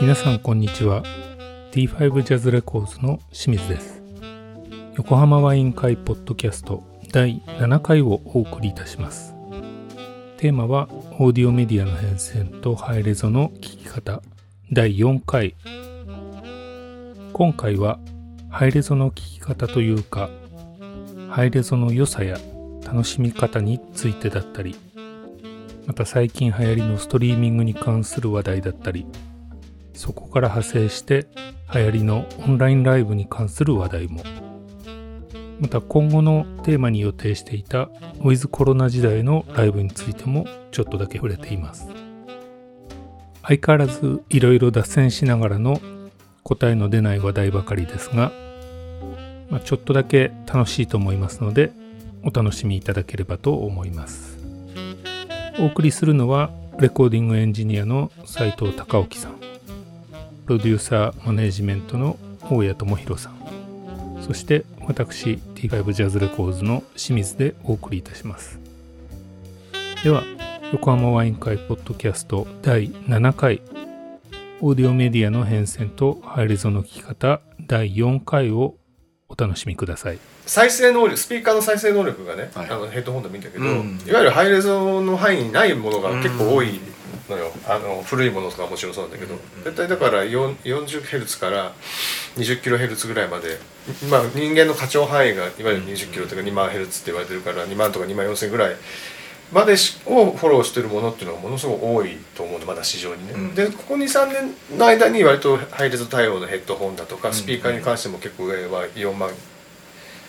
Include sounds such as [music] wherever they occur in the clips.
皆さんこんにちは。T5 ジャズレコーズの清水です。横浜ワイン会ポッドキャスト第7回をお送りいたします。テーマはオーディオメディアの変遷とハイレゾの聞き方。第4回。今回はハイレゾの聞き方というかハイレゾの良さや楽しみ方についてだったりまた最近流行りのストリーミングに関する話題だったりそこから派生して流行りのオンラインライブに関する話題も。また今後のテーマに予定していたウィズコロナ時代のライブについてもちょっとだけ触れています。相変わらずいろいろ脱線しながらの答えの出ない話題ばかりですが、まあ、ちょっとだけ楽しいと思いますのでお楽しみいただければと思います。お送りするのはレコーディングエンジニアの斉藤隆興さん。プロデューサーマネージメントの大谷智弘さん。そして私 T5 ジャズレコーズの清水でお送りいたします。では横浜ワイン会ポッドキャスト第7回オーディオメディアの変遷とハイレゾの聞き方第4回をお楽しみください。再生能力スピーカーの再生能力がね、はい。あのヘッドホンでもいいんだけど、うん。いわゆるハイレゾの範囲にないものが結構多いのよ、あの古いものとかもちろんそうなんだけど、絶対だから 40Hz から 20kHz ぐらいまで、まあ、人間の過聴範囲がいわゆる 20kHz とか2万 Hz って言われてるから2万とか2万4000ぐらいまでしをフォローしてるものっていうのがものすごく多いと思うのまだ市場にね、うん。でここ23年の間に割とハイレゾ対応のヘッドホンだとかスピーカーに関しても結構上は4万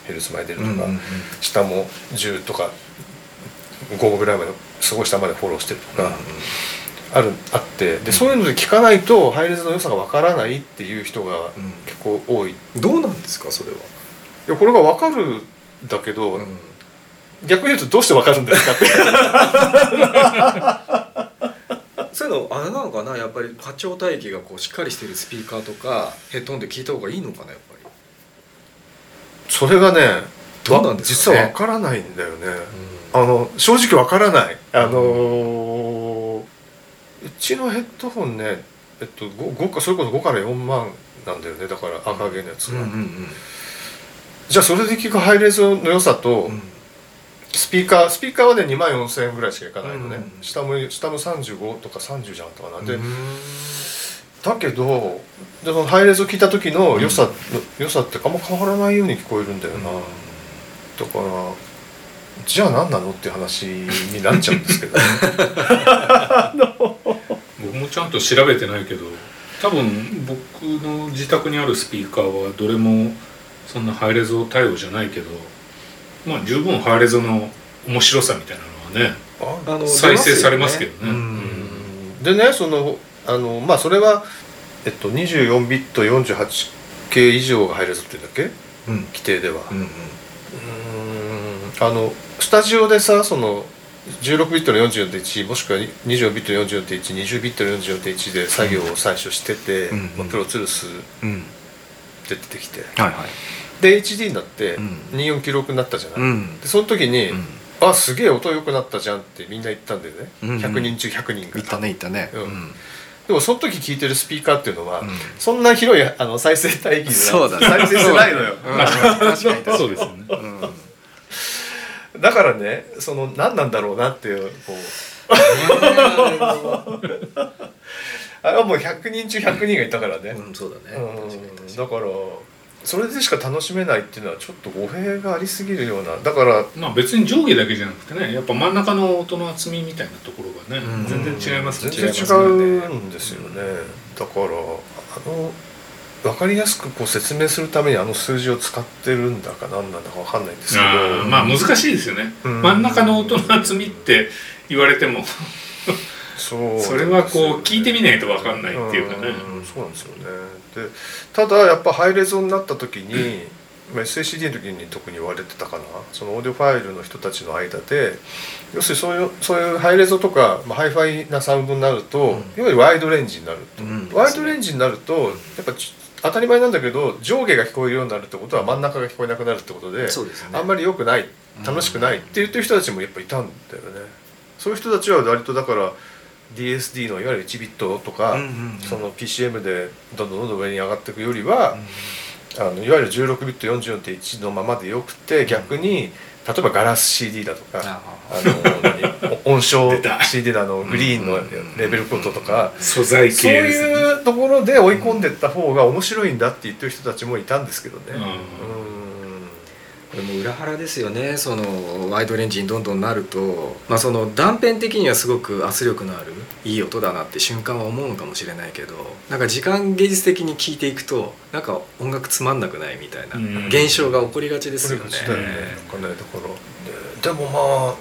ヘルツまで出るとか、うんうんうん。下も10とか5ぐらいまですごい下までフォローしてるとか、あるあってでそういうので聞かないとハイレゾの良さがわからないっていう人がうん。結構多い。いどうなんですかそれは、やこれがわかるんだけど、うん。逆に言うとどうしてわかるんですかって。[laughs] そういうのあれなのかなやっぱり波長帯域がこうしっかりしてるスピーカーとかヘッドホンで聞いた方がいいのかなやっぱり。それがねどうなんですかね？実はわからないんだよね、あの正直わからない。あのーうちのヘッドホンねえっと 5, 5かそれこそ5から4万なんだよね。だから赤毛のやつが、うんうんじゃあそれで聞くハイレゾの良さと、うん。スピーカースピーカーはね2万4000円ぐらいしかいかないのね、うん下も下も35とか30じゃなかったかな、でうん。だけどでそのハイレゾ聞いた時の良さ、良さってあんま変わらないように聞こえるんだよな、だからじゃあ何なのっていう話になっちゃうんですけど僕 [laughs] もちゃんと調べてないけど多分僕の自宅にあるスピーカーはどれもそんなハイレゾ対応じゃないけどまあ十分ハイレゾの面白さみたいなのはねああの再生されますけどね。うん。でねそのあのまあそれは、えっと、24ビット 48K 以上が入れずっていうんだっけ？うん。規定では、うんうん。あのスタジオでさその16ビットの44.1もしくは24ビットの44.120ビットの44.1で作業を最初してて、うんまあ、プロツールスうん。で出てきて。はいはい。で HD になってうん。24記録になったじゃない、うん。でその時に、うん。あすげえ音良くなったじゃんってみんな言ったんだよね、うんうん。100人中100人が。言ったね言ったね。うん。でもその時聞いてるスピーカーっていうのは、うん。そんな広いあの再生帯域でそうだね。再生してないのよ、うん。確かに確かに。そうですよね。うんだからねその何なんだろうなっていうこう。[laughs] あれはもう100人中100人がいたからね、うんそうだね。うだからそれでしか楽しめないっていうのはちょっと語弊がありすぎるような。だからまあ別に上下だけじゃなくてねやっぱ真ん中の音の厚みみたいなところがねうん。全然違いますね。全然違違いますよねうんですよね。だからあの分かりやすくこう説明するためにあの数字を使ってるんだか何なんだか分かんないんですけど。まあ難しいですよね。うん。真ん中の音の厚みって言われてもそう。それはこう聞いてみないと分かんないっていうかね。うんそうなんですよね。でただやっぱハイレゾになった時にまあ SACD の時に特に言われてたかな。そのオーディオファイルの人たちの間で要するにそういうそういうハイレゾとか、まあ、ハイファイなサウンドになると、うん。いわゆるワイドレンジになると、うん。ワイドレンジになるとやっぱち当たり前なんだけど上下が聞こえるようになるってことは真ん中が聞こえなくなるってことでね。あんまり良くない楽しくないって言ってる人たちもやっぱいたんだよね。そういう人たちは割とだから DSD のいわゆる1ビットとか、うんうんうん。その PCM でどんどんどんどん上に上がっていくよりは、あのいわゆる16ビット44.1のままでよくて逆に例えばガラス CD だとか、ああの音章出た CD のあのグリーンのレベルコードとか、素材そう系ですね。いうところで追い込んでった方が面白いんだって言ってる人たちもいたんですけどね。うん。うん。これも裏腹ですよねそのワイドレンジにどんどんなると、まあ、その断片的にはすごく圧力のあるいい音だなって瞬間は思うのかもしれないけどなんか時間芸術的に聴いていくとなんか音楽つまんなくないみたいなうん。現象が起こりがちですよね。これ。がちだよねなんかねで。でもまあ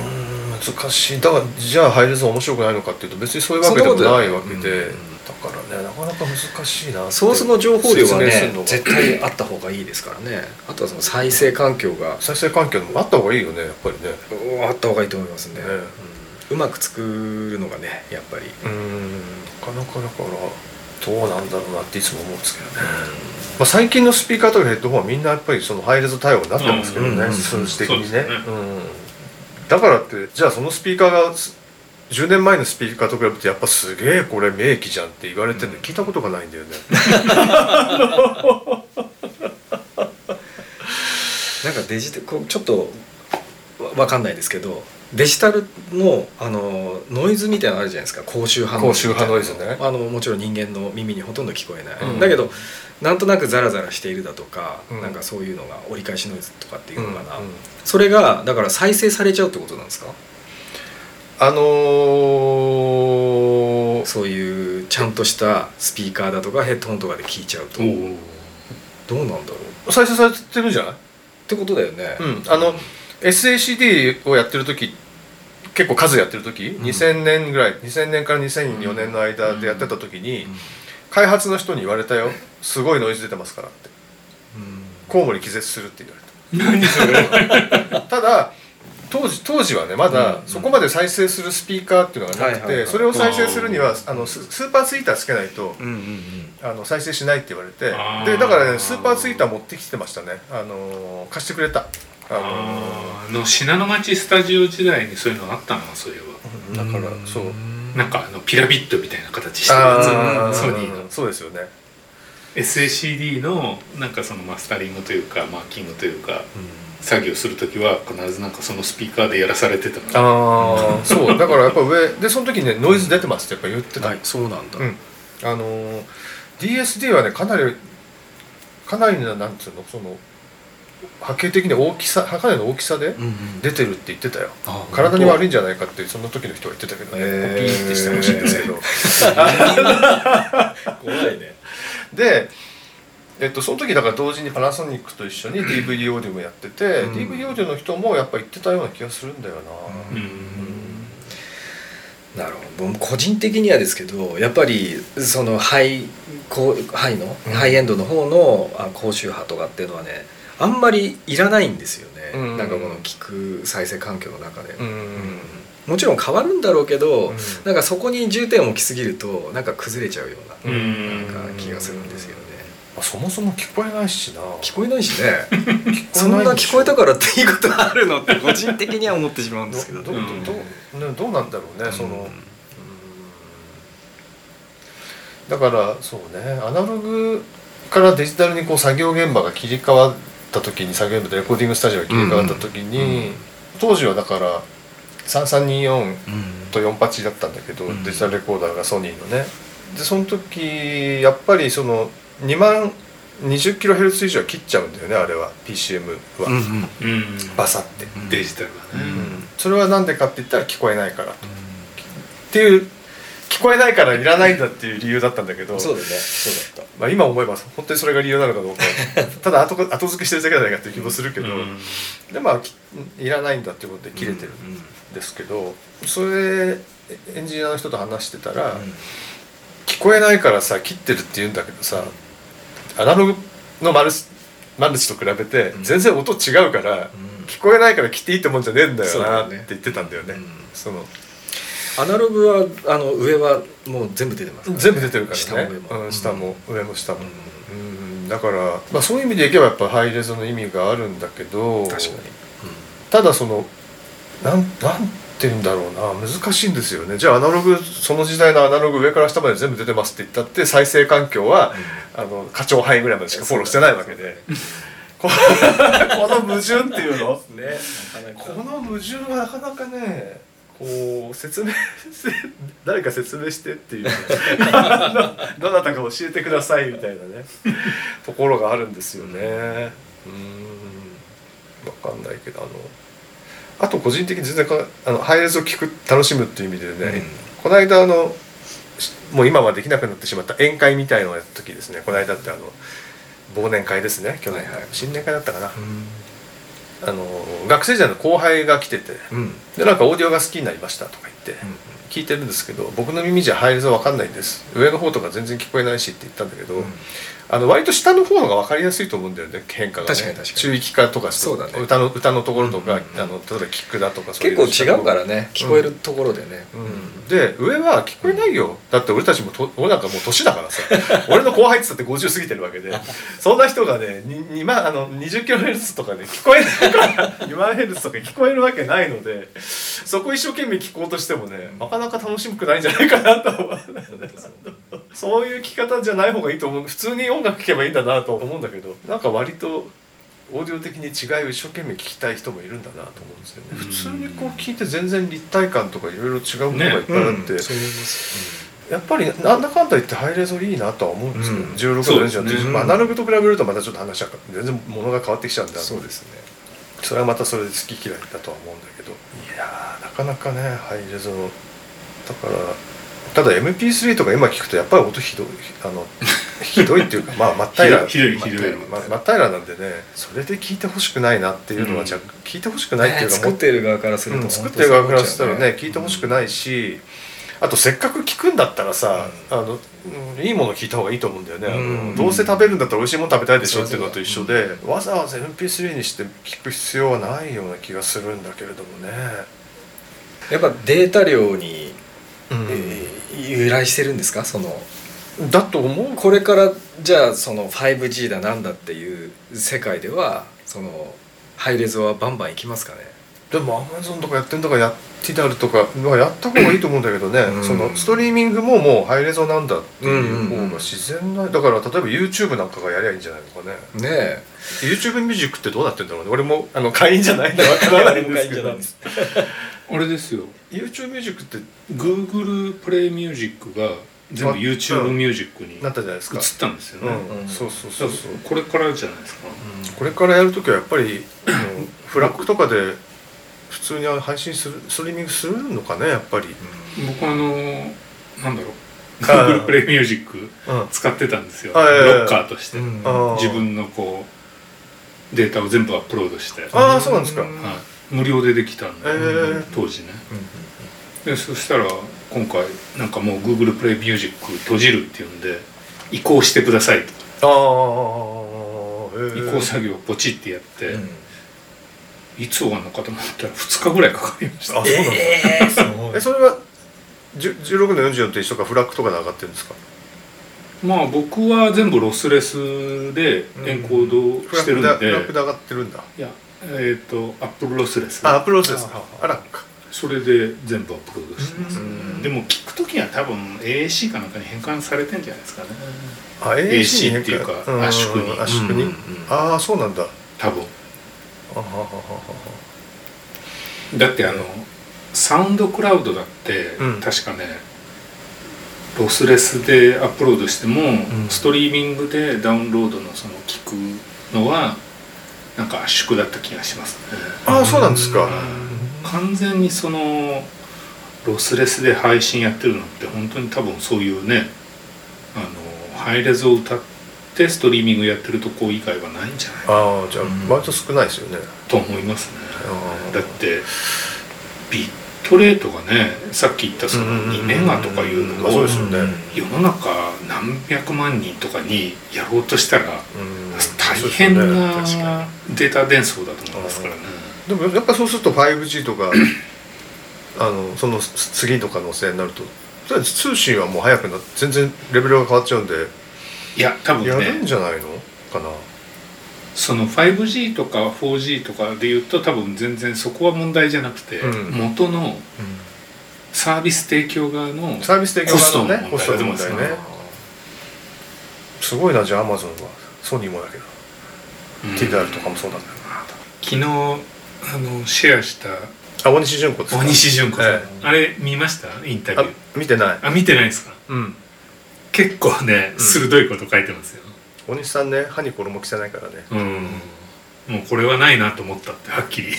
うん難しい。だからじゃあ入れず面白くないのかっていうと別にそういうわけでもないわけで、だからねなかなか難しいなってソースの情報量はね絶対あった方がいいですからね。あとはその再生環境が。再生環境もあった方がいいよねやっぱりね。うんあった方がいいと思いますね、ね。うんうまく作るのがねやっぱり。うん。なかなかだからどうなんだろうなっていつも思うんですけどね、まあ、最近のスピーカーとかヘッドホンはみんなやっぱりそのハイレゾ対応になってますけどね、うん。うんうん数字的にね。ね。うん。だからってじゃあそのスピーカーがす10年前のスピーカーと比べてやっぱすげえこれ名機じゃんって言われてるの聞いたことがないんだよね、[laughs] [laughs] なんかデジタルこうちょっとわわかんないですけどデジタルのあのノイズみたいなのあるじゃないですか。高周波高周波ノイズね。あのもちろん人間の耳にほとんど聞こえない、うん。だけどなんとなくザラザラしているだとか、うん。なんかそういうのが折り返しノイズとかっていうのかな、うんうん。それがだから再生されちゃうってことなんですか？あのーそういうちゃんとしたスピーカーだとかヘッドホンとかで聞いちゃうと。どうなんだろう。再生されてるんじゃない？ってことだよね、うん、あの SACD をやってる時結構数やってる時、ん。2000年ぐらい2000年から2004年の間でやってた時に、うん。開発の人に言われたよ。すごいノイズ出てますからって。コウモリ気絶するって言われた。[laughs] ただ当時当時はねまだそこまで再生するスピーカーっていうのがなくてそれを再生するにはあのススーパーツイーターつけないとうんうんうん。あの再生しないって言われてでだからねスーパーツイーター持ってきてましたね。あの貸してくれた。あのの信濃町スタジオ時代にそういうのあったなそういえば。だからそう。なんかあのピラミッドみたいな形してるあやーつソニーの。そうですよね。SACD のなんかそのマスタリングというかマーキングというか作業する時は必ずなんかそのスピーカーでやらされてたの。ああそう。だからやっぱ上でその時ねノイズ出てますってやっぱ言ってた、はいそうなんだ、うん。あのー DSD はねかなりかなりななんつうのその波形的に大きさかなりの大きさでうんうん。出てるって言ってたよ。あ体に悪いいんじゃないかってその時の人は言ってたけどね、ピー。ってしてほしいんですけど。[laughs] 怖いね。でえっと、その時だから同時にパナソニックと一緒に DVD オーディオもやってて、うん。DVD オーディオの人もやっぱ言ってたような気がするんだよな、うんなるほど。個人的にはですけどやっぱりそのハイハイの、うん。ハイエンドの方のあ高周波とかっていうのはねあんまりいらないんですよね、うん。なんかこの聞く再生環境の中で、うん。うん。もちろん変わるんだろうけど、うん。なんかそこに重点を置きすぎるとなんか崩れちゃうような,、うん。なんか気がするんですよね。まあそもそも聞こえないしな。聞こえないしね。[laughs] 聞そんな聞こえたからっていいことあるのって個人的には思ってしまうんですけどどどどうんどどうなんだろうね、そのだからそうねアナログからデジタルにこう作業現場が切り替わった時に作業現場でレコーディングスタジオが切り替わった時に、うん当時はだから3324うん。と48だったんだけど、うん。デジタルレコーダーがソニーのね。でその時やっぱりその2万 20kHz 以上は切っちゃうんだよねあれは。PCM は、うんうん。うんバサって、うん。デジタルがね、うん。それは何でかって言ったら聞こえないからと。っていう聞こえないからいらないんだっていう理由だったんだけどそうだね。そうだっまあ、今思えば本当にそれが理由なのかどうか [laughs] ただ後後付けしてるだけじゃないかっていう気もするけど、うん。でまあきいらないんだっていうことでた切れてるんですけど、それエンジニアの人と話してたら、聞こえないからさ切ってるって言うんだけどさアナログの丸すマルチと比べてうん。全然音違うから、うん。聞こえないから切っていいってもんじゃねえんだよなって言ってたんだよね。うん。そのアナログはあの上はもう全部出てますね。全部出てるからね。下も上も、うん、下も上も下も、ううん。だから、まあ、そういう意味でいけばやっぱハイレゾの意味があるんだけど確かに、ただそのなんなんて言うんだろうな。難しいんですよね。じゃあアナログその時代のアナログ上から下まで全部出てますって言ったって再生環境は、あの課長範囲ぐらいまでしかフォローしてないわけで。[laughs] この矛盾っていうの？ね。この矛盾はなかなかねこう説明誰か説明してっていう。[laughs] どなたか教えてくださいみたいなね。ところがあるんですよね。うん。分かんないけどあのあと個人的に全然かあのハイレゾを聞く楽しむっていう意味でね、この間あのしもう今はできなくなってしまった宴会みたいのをやった時ですね。この間ってあの忘年会ですね。去年、はいはい。新年会だったかな、うんあの学生時代の後輩が来ててうん。でなんかオーディオが好きになりましたとか言って聞いてるんですけど僕の耳じゃ入りぞ分かんないんです。上の方とか全然聞こえないしって言ったんだけど、うんあの割と下の方のが分かりやすいと思うんだよね変化が、ね、確かに確かに。中域化とかそうだね。歌の歌のところとか、うんうんうん。あの例えばキックだとかそうい結う構違うからね。聞こえるところでね、うん。で上は聞こえないよ。だって俺たちもと俺なんかもう年だからさ。[laughs] 俺の後輩っつったって50過ぎてるわけで。そんな人がねににまあの 20kHz とかで聞こえないから [laughs] 2万ヘルツとか聞こえるわけないのでそこ一生懸命聞こうとしてもねなかなか楽しくないんじゃないかなと思うそういう聞き方じゃない方がいいと思う。普通に音楽聴けばいいんだなと思うんだけどなんか割とオーディオ的に違いを一生懸命聞きたい人もいるんだなと思うんですよね。うん普通にこう聞いて全然立体感とかいろいろ違うものがいっぱいあって、そう思います、やっぱりなんだかんだ言ってハイレゾいいなとは思うんですよ、うん。16のレンジャーって、そうですね。まあ、アナログと比べるとまたちょっと話は全然ものが変わってきちゃうんだそうですね。それはまたそれで好き嫌いだとは思うんだけど。いやーなかなかねハイレゾだからただ MP3 とか今聞くとやっぱり音ひどいあのひどいっていうかまあ真っ平ら。[laughs] ひどいひどいひどいま真っ平らなんでねそれで聞いてほしくないなっていうのは、うん。じゃあ聞いてほしくないっていうか、ね作ってる側からすると、うん作ってる側からしたらね聞いてほしくないし、あとせっかく聞くんだったらさ、あのうんいいもの聞いた方がいいと思うんだよね、どうせ食べるんだったら美味しいもの食べたいでしょっていうのと一緒で、わざわざ MP3 にして聞く必要はないような気がするんだけれどもね、やっぱデータ量に、うん。えー由来してるんですか？そのだと思う。これからじゃあその 5G だなんだっていう世界ではそのハイレゾはバンバンいきますかね？でも Amazon とかやってんだからやってたるとか、まあ、やった方がいいと思うんだけどね、うん。そのストリーミングももうハイレゾなんだっていう方が自然な、だから例えば YouTube なんかがやりゃいいんじゃないのかねねえ。YouTube ミュージックってどうなってんだろうね。俺もあの会員じゃないんでわからないんですけどあれですよ。YouTube ミュージックって Google プレイミュージックが全部あ YouTube ミュージックに移なったじゃないですか。ったんですようね、ん、うんそうそうそうそう。これからじゃないですか、これからやるときはやっぱりフラッグとかで普通に配信するストリーミングするのかねやっぱり、僕あのなんだろう。あ Google プレイミュー。ジックうん。使ってたんですよ。ロッカーとして、自分のこうデータを全部アップロードして、ああそうなんですか、うん。はい、無料でできたんで、えー。当時ね。でそしたら今回なんかもう Google プレイミュージック閉じるっていうんで移行してくださいと。ああ、え移行作業をポチってやって、うんいつ終わるのかと思ったら2日ぐらいかかりましたあそうなんだえーそれは10 16の44と一緒かフラッグとかで上がってるんですかまあ僕は全部ロスレスでエンコードしてるんで、フラッグで上がってるんだいやえっ、とアップルロスレスあアップロードです。ああら。かそれで全部アップロードしてます、うん。でも聞く時は多分 AAC かなんかに変換されてんじゃないですかね。あ AC っていうかん圧縮に。圧縮に、ああそうなんだ。多分。だってあのサウンドクラウドだって、うん。確かねロスレスでアップロードしても、ん。ストリーミングでダウンロードのその聞くのはなんか圧縮だった気がしますね。ああそうなんですか。完全にそのロスレスで配信やってるのって本当に多分そういうねあのハイレゾを歌ってストリーミングやってるとこ以外はないんじゃないかああじゃあうん割と少ないですよね。と思いますね。だってビットレートがねさっき言ったその2メガとかいうのまあそうをですよね。世の中何百万人とかにやろうとしたらうん大変なデータ伝送だと思いますからね。でもやっぱそうすると 5G とかあのその次とかのせいになると通信はもう早くな全然レベルが変わっちゃうんでいや多分やるんねじゃないのかな？その 5G とか 4G とかで言うと多分全然そこは問題じゃなくて、うん。元のサービス提供側のサービス提供側のねコストの問題コストの問題ね。あすごいなじゃあアマゾンは。ソニーもだけど、うん TDR とかもそうなん。だよ昨日あのシェアしたなあ大西純子ですか？大西純子さん、えあれ見ました？インタビュあー見てない。あ見てないですか？うん。結構ねうん。鋭いこと書いてますよ、大西さんね歯に衣着せないからね。うん、もうこれはないなと思ったってはっきり。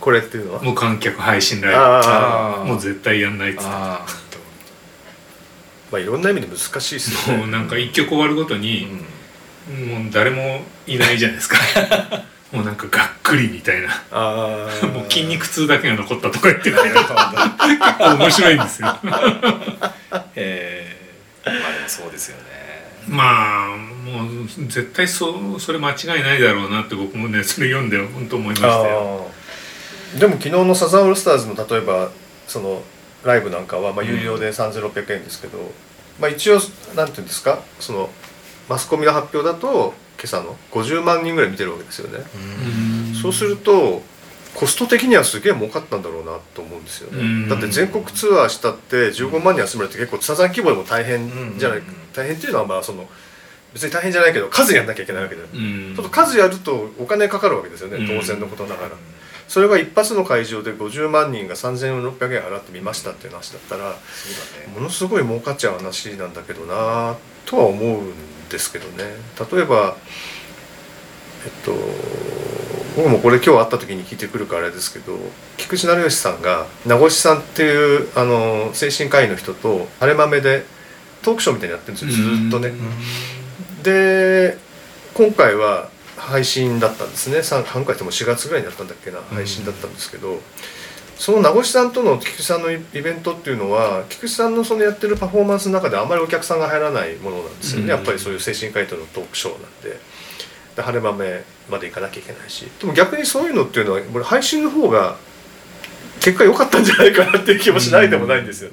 これっていうのは？無観客配信ライブ。もう絶対やんないっつって。あまあいろんな意味で難しいですよね。もうなんか一曲終わるごとーにうんもう誰もいないじゃないですか。[laughs] もうなんかがっくりみたいな。ああもう筋肉痛だけが残ったとか言ってて [laughs] 結構面白いんですよ。えー。まあでもそうですよね。まあもう絶対そうそれ間違いないだろうなって僕もねそれ読んで本当思いましたよ。でも昨日のサザンオールスターズの例えばそのライブなんかはまあ有料で3600円ですけど、まあ一応なんていうんですか？そのマスコミの発表だと今朝の50万人ぐらい見てるわけですよね、うん。そうするとコスト的にはすげえ儲かったんだろうなと思うんですよね、うん。だって全国ツアーしたって15万人集めるって結構サザン規模でも大変じゃない、うん。大変っていうのはまあその別に大変じゃないけど数やんなきゃいけないわけで、うん。ちょっと数やるとお金かかるわけですよね、うん。当然のことながら、それが一発の会場で50万人が3600円払ってみましたっていう話だったらね。ものすごい儲かっちゃう話なんだけどなとは思うんですけどね。例えばえっと僕もこれ今日会った時に聞いてくるからあれですけど菊池成吉さんが名越さんっていうあの精神科医の人と晴れ豆でトークショーみたいにやってるんですよ。ずーっとね。で今回は配信だったんですね。3今回っても4月ぐらいにやったんだっけな。配信だったんですけど、その名越さんとの菊池さんのイベントっていうのは菊池さんのそのやってるパフォーマンスの中であまりお客さんが入らないものなんですよね、うん。やっぱりそういう精神科医とのトークショーなんで。で晴れ豆まで行かなきゃいけないし。でも逆にそういうのっていうのはこれ配信の方が結果良かったんじゃないかなっていう気もしないでもないんですよ、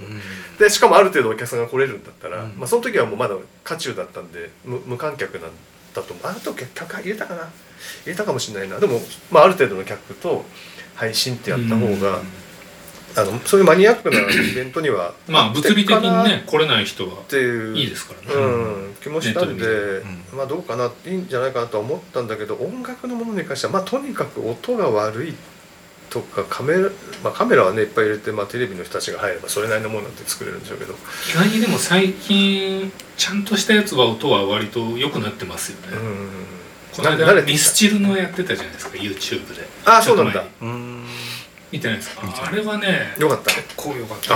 でしかもある程度お客さんが来れるんだったら、うん。まあ、その時はもうまだ渦中だったんで無無観客なんだと思うあと客入れたかな。入れたかもしれないな。でも、まあ、ある程度の客と配信ってやった方が、あのそういうマニアックなイベントにはまあ物理的にね来れない人はっていう。いいですからね、うん、気もしたんで、ネットで見まあどうかな。いいんじゃないかなとは思ったんだけど音楽のものに関してはまあとにかく音が悪いとかカメラ、まあ、カメラはねいっぱい入れて、まあ、テレビの人たちが入ればそれなりのものなんて作れるんでしょうけど。意外にでも最近ちゃんとしたやつは音は割と良くなってますよね、うんこの間ミスチルのやってたじゃないですか YouTube で。ああそうなんだ。見てないですか？あれはねよかった結構良かった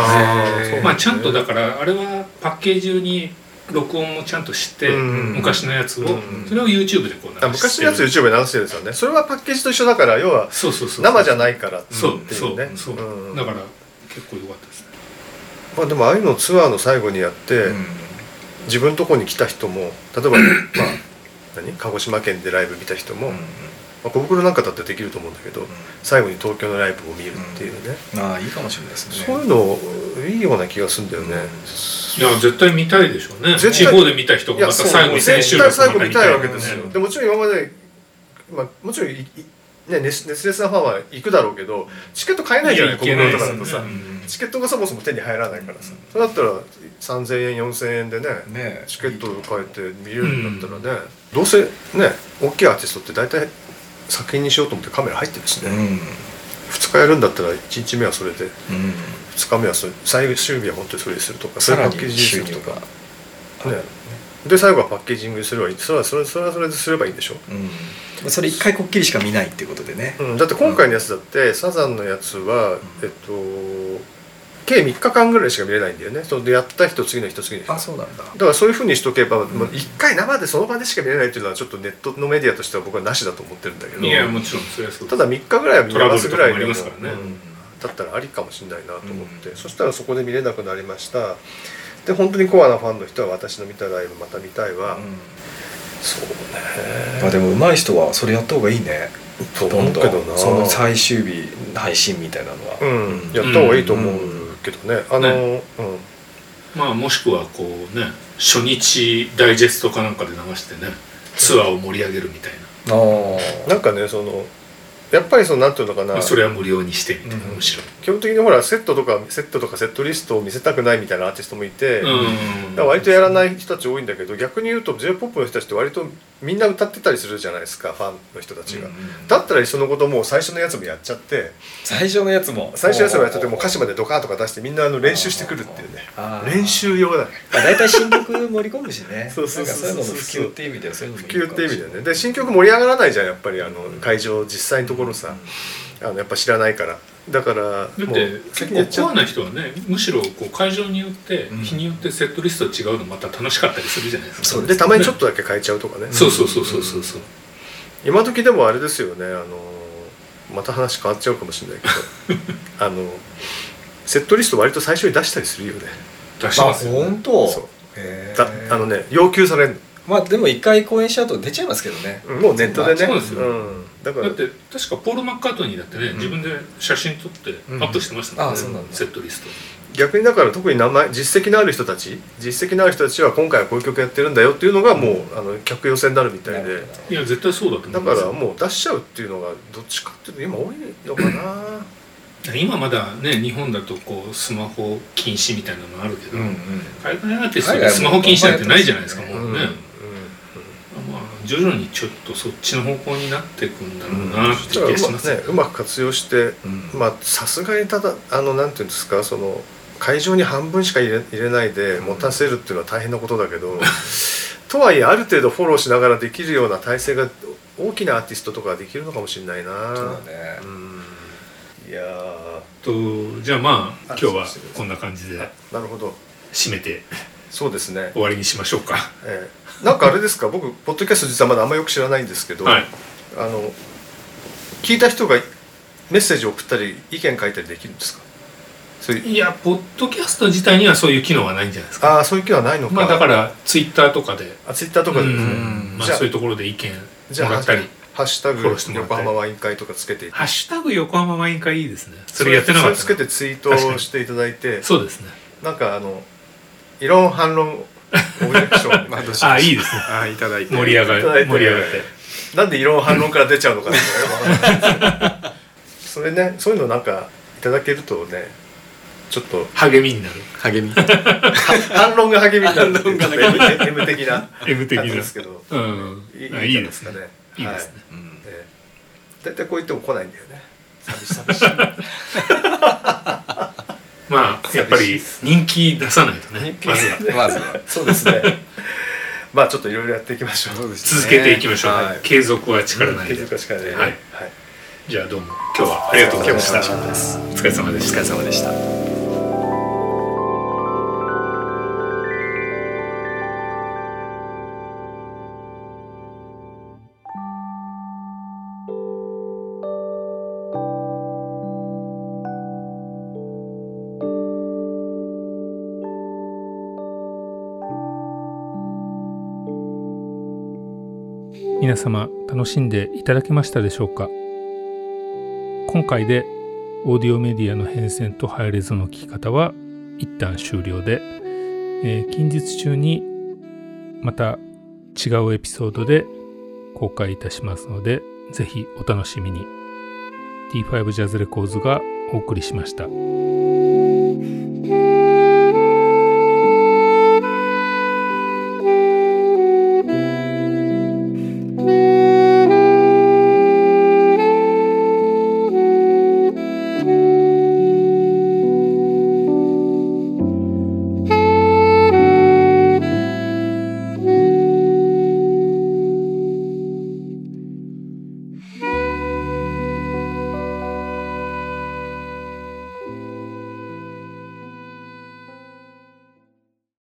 です。ねまあちゃんとだからあれはパッケージに録音もちゃんとして、うん。昔のやつを、うん。それを YouTube でこう昔のやつ YouTube で流してるんですよね。それはパッケージと一緒だから要は生じゃないからっていうね。そう、うん。だから結構良かったですね。まあでもああいうのをツアーの最後にやって、自分のとこに来た人も例えば [coughs] まあ何？鹿児島県でライブ見た人も、まあ、小袋なんかだってできると思うんだけど、最後に東京のライブを見るっていうね、ああいいかもしれないですね。そういうのいいような気がするんだよね、いや絶対見たいでしょうね。地方で見た人がまた最後に千秋楽最後見たいわけですよ、ね。でもちろん今まで、まあ、もちろんね、熱熱烈なファンは行くだろうけどチケット買えないじゃないいや行けない小袋とかだとさ、ですよねチケットがそもそも手に入らないからさ、それだったら3000円4000円でねね。チケットを買えて見れるんだったらね、どうせね大きいアーティストって大体作品にしようと思ってカメラ入ってるしね、うん。2日やるんだったら1日目はそれで。うん2日目はそれ最終日は本当にそれにするとかそれパッケージにするとか。が、ね、で最後はパッケージングすればいい。それはそれそれはそれですればいいんでしょ、うん、それ一回こっきりしか見ないっていうことでね、うん、だって今回のやつだって、サザンのやつは、えっと計3日間ぐらいしか見れないんだよね。それでやった人次の人次の人。あそうなんだ。だからそういうふうにしとけば、もう1回生でその場でしか見れないっていうのはちょっとネットのメディアとしては僕はなしだと思ってるんだけど。いやもちろんそれはそうただ3日ぐらいは見れますぐらいでもルとかもありますからね。うんだったらありかもしれないなと思って、そしたらそこで見れなくなりました。で本当にコアなファンの人は私の見たライブまた見たいは、そうね。まあでも上手い人はそれやった方がいいね。と思うけどな。んその最終日配信みたいなのは。うん。やった方がいいと思うけどね。あの、ね。うん。まあもしくはこうね初日ダイジェストかなんかで流してねツアーを盛り上げるみたいな、あなんかねそのやっぱりそのなんていうのかな。まあそれは無料にしてみたいな、うんむしろ。基本的にほらセットとかセットとかセットリストを見せたくないみたいなアーティストもいて、だうん割とやらない人たち多いんだけど逆に言うと j p o p の人たちって割とみんな歌ってたりするじゃないですかファンの人たちが、だったらいっそのこともう最初のやつもやっちゃって。最初のやつも。最初のやつもやっちゃってもう歌詞までドカーンとか出してみんなあの練習してくるっていうね。練習用だね。まあ大体新曲盛り込むしね。[laughs] そうそうそうそう。そういうのの普及っていう意味ではそういうのも普及って意味だよね。で新曲盛り上がらないじゃんやっぱりあの会場実際のところさ。あのやっぱ知らないからだからだって結構コアな人はねむしろこう会場によってうん。日によってセットリスト違うのまた楽しかったりするじゃないですか、そう。でたまにちょっとだけ変えちゃうとかね。そうそうそうそうそうそう。今時でもあれですよね。あのまた話変わっちゃうかもしれないけど。[laughs] あのセットリスト割と最初に出したりするよね。出しますよね。本当？だあのね要求されるまあでも一回公演しちゃうと出ちゃいますけどね。のもうネットでね、そうですよ。ん、だから。だって確かポール・マッカートニーだってね、ん自分で写真撮ってうん。アップしてましたもんね、あそうなんだ。セットリスト。逆にだから特に名前実績のある人たち実績のある人たちは今回はこういう曲やってるんだよっていうのがもうあの客寄せになるみたいで。いや絶対そうだと思だいますからもう出しちゃうっていうのがどっちかっていうと今多いのかな。今まだね日本だとこうスマホ禁止みたいなのあるけど、うんうん。海外アーティストでスマホ禁止なんてないじゃないですかもうね、うん徐々にちょっとそっちの方向になっていくんだろうなって気がします。ねうまく活用してうん。まあさすがにただあのなんていうんですかその会場に半分しか入れ入れないで持たせるっていうのは大変なことだけど [laughs] とはいえある程度フォローしながらできるような体制が大きなアーティストとかはできるのかもしれないな。そうだね。うん。いやとじゃあまああ今日はこんな感じでーなるほど。締めてそうですね、終わりにしましょうか。ええ。なんかあれですか？僕ポッドキャスト実はまだあんまよく知らないんですけど、はい。あの聞いた人がメッセージを送ったり意見書いたりできるんですか？いやポッドキャスト自体にはそういう機能はないんじゃないですか。ああそういう気はないのか、まあだからツイッターとかで。あツイッターとかでですね。うん。まあそういうところで意見じゃあもらったりハッシュタグ横浜ワイン会とかつけて。ハッシュタグ横浜ワイン会いいですね。それやってなかったそれつけてツイートをしていただいて。そうですね。なんかあの異論反論オブジェクション。[laughs] まあどうしあいいですね。あいただいて。盛り上がる盛り上がって。なんで異論反論から出ちゃうのかってそれねそういうのなんかいただけるとねちょっと。励みになる。励み。[laughs] 反論が励みになるっていうちょっと M, 的な。M 的な。ですけど。うん。いいあいいですね。ね。いいですね。はい。ええ大体こう言っても来ないんだよね。寂し寂しいまあやっぱり人気出さないとねまずは。[laughs] まずは。そうですね。まあちょっといろいろやっていきましょう。ね [laughs] 続けていきましょう、はい。継続は力なりで、継続は力で。ねはい。はい。じゃあどうも。今日はありがとうございました。お疲れ様でした。お疲れ様でした皆様楽しんでいただけましたでしょうか？今回でオーディオメディアの変遷とハイレゾの聞き方は一旦終了で、えー近日中にまた違うエピソードで公開いたしますのでぜひお楽しみに T5 ジャズレコーズがお送りしました。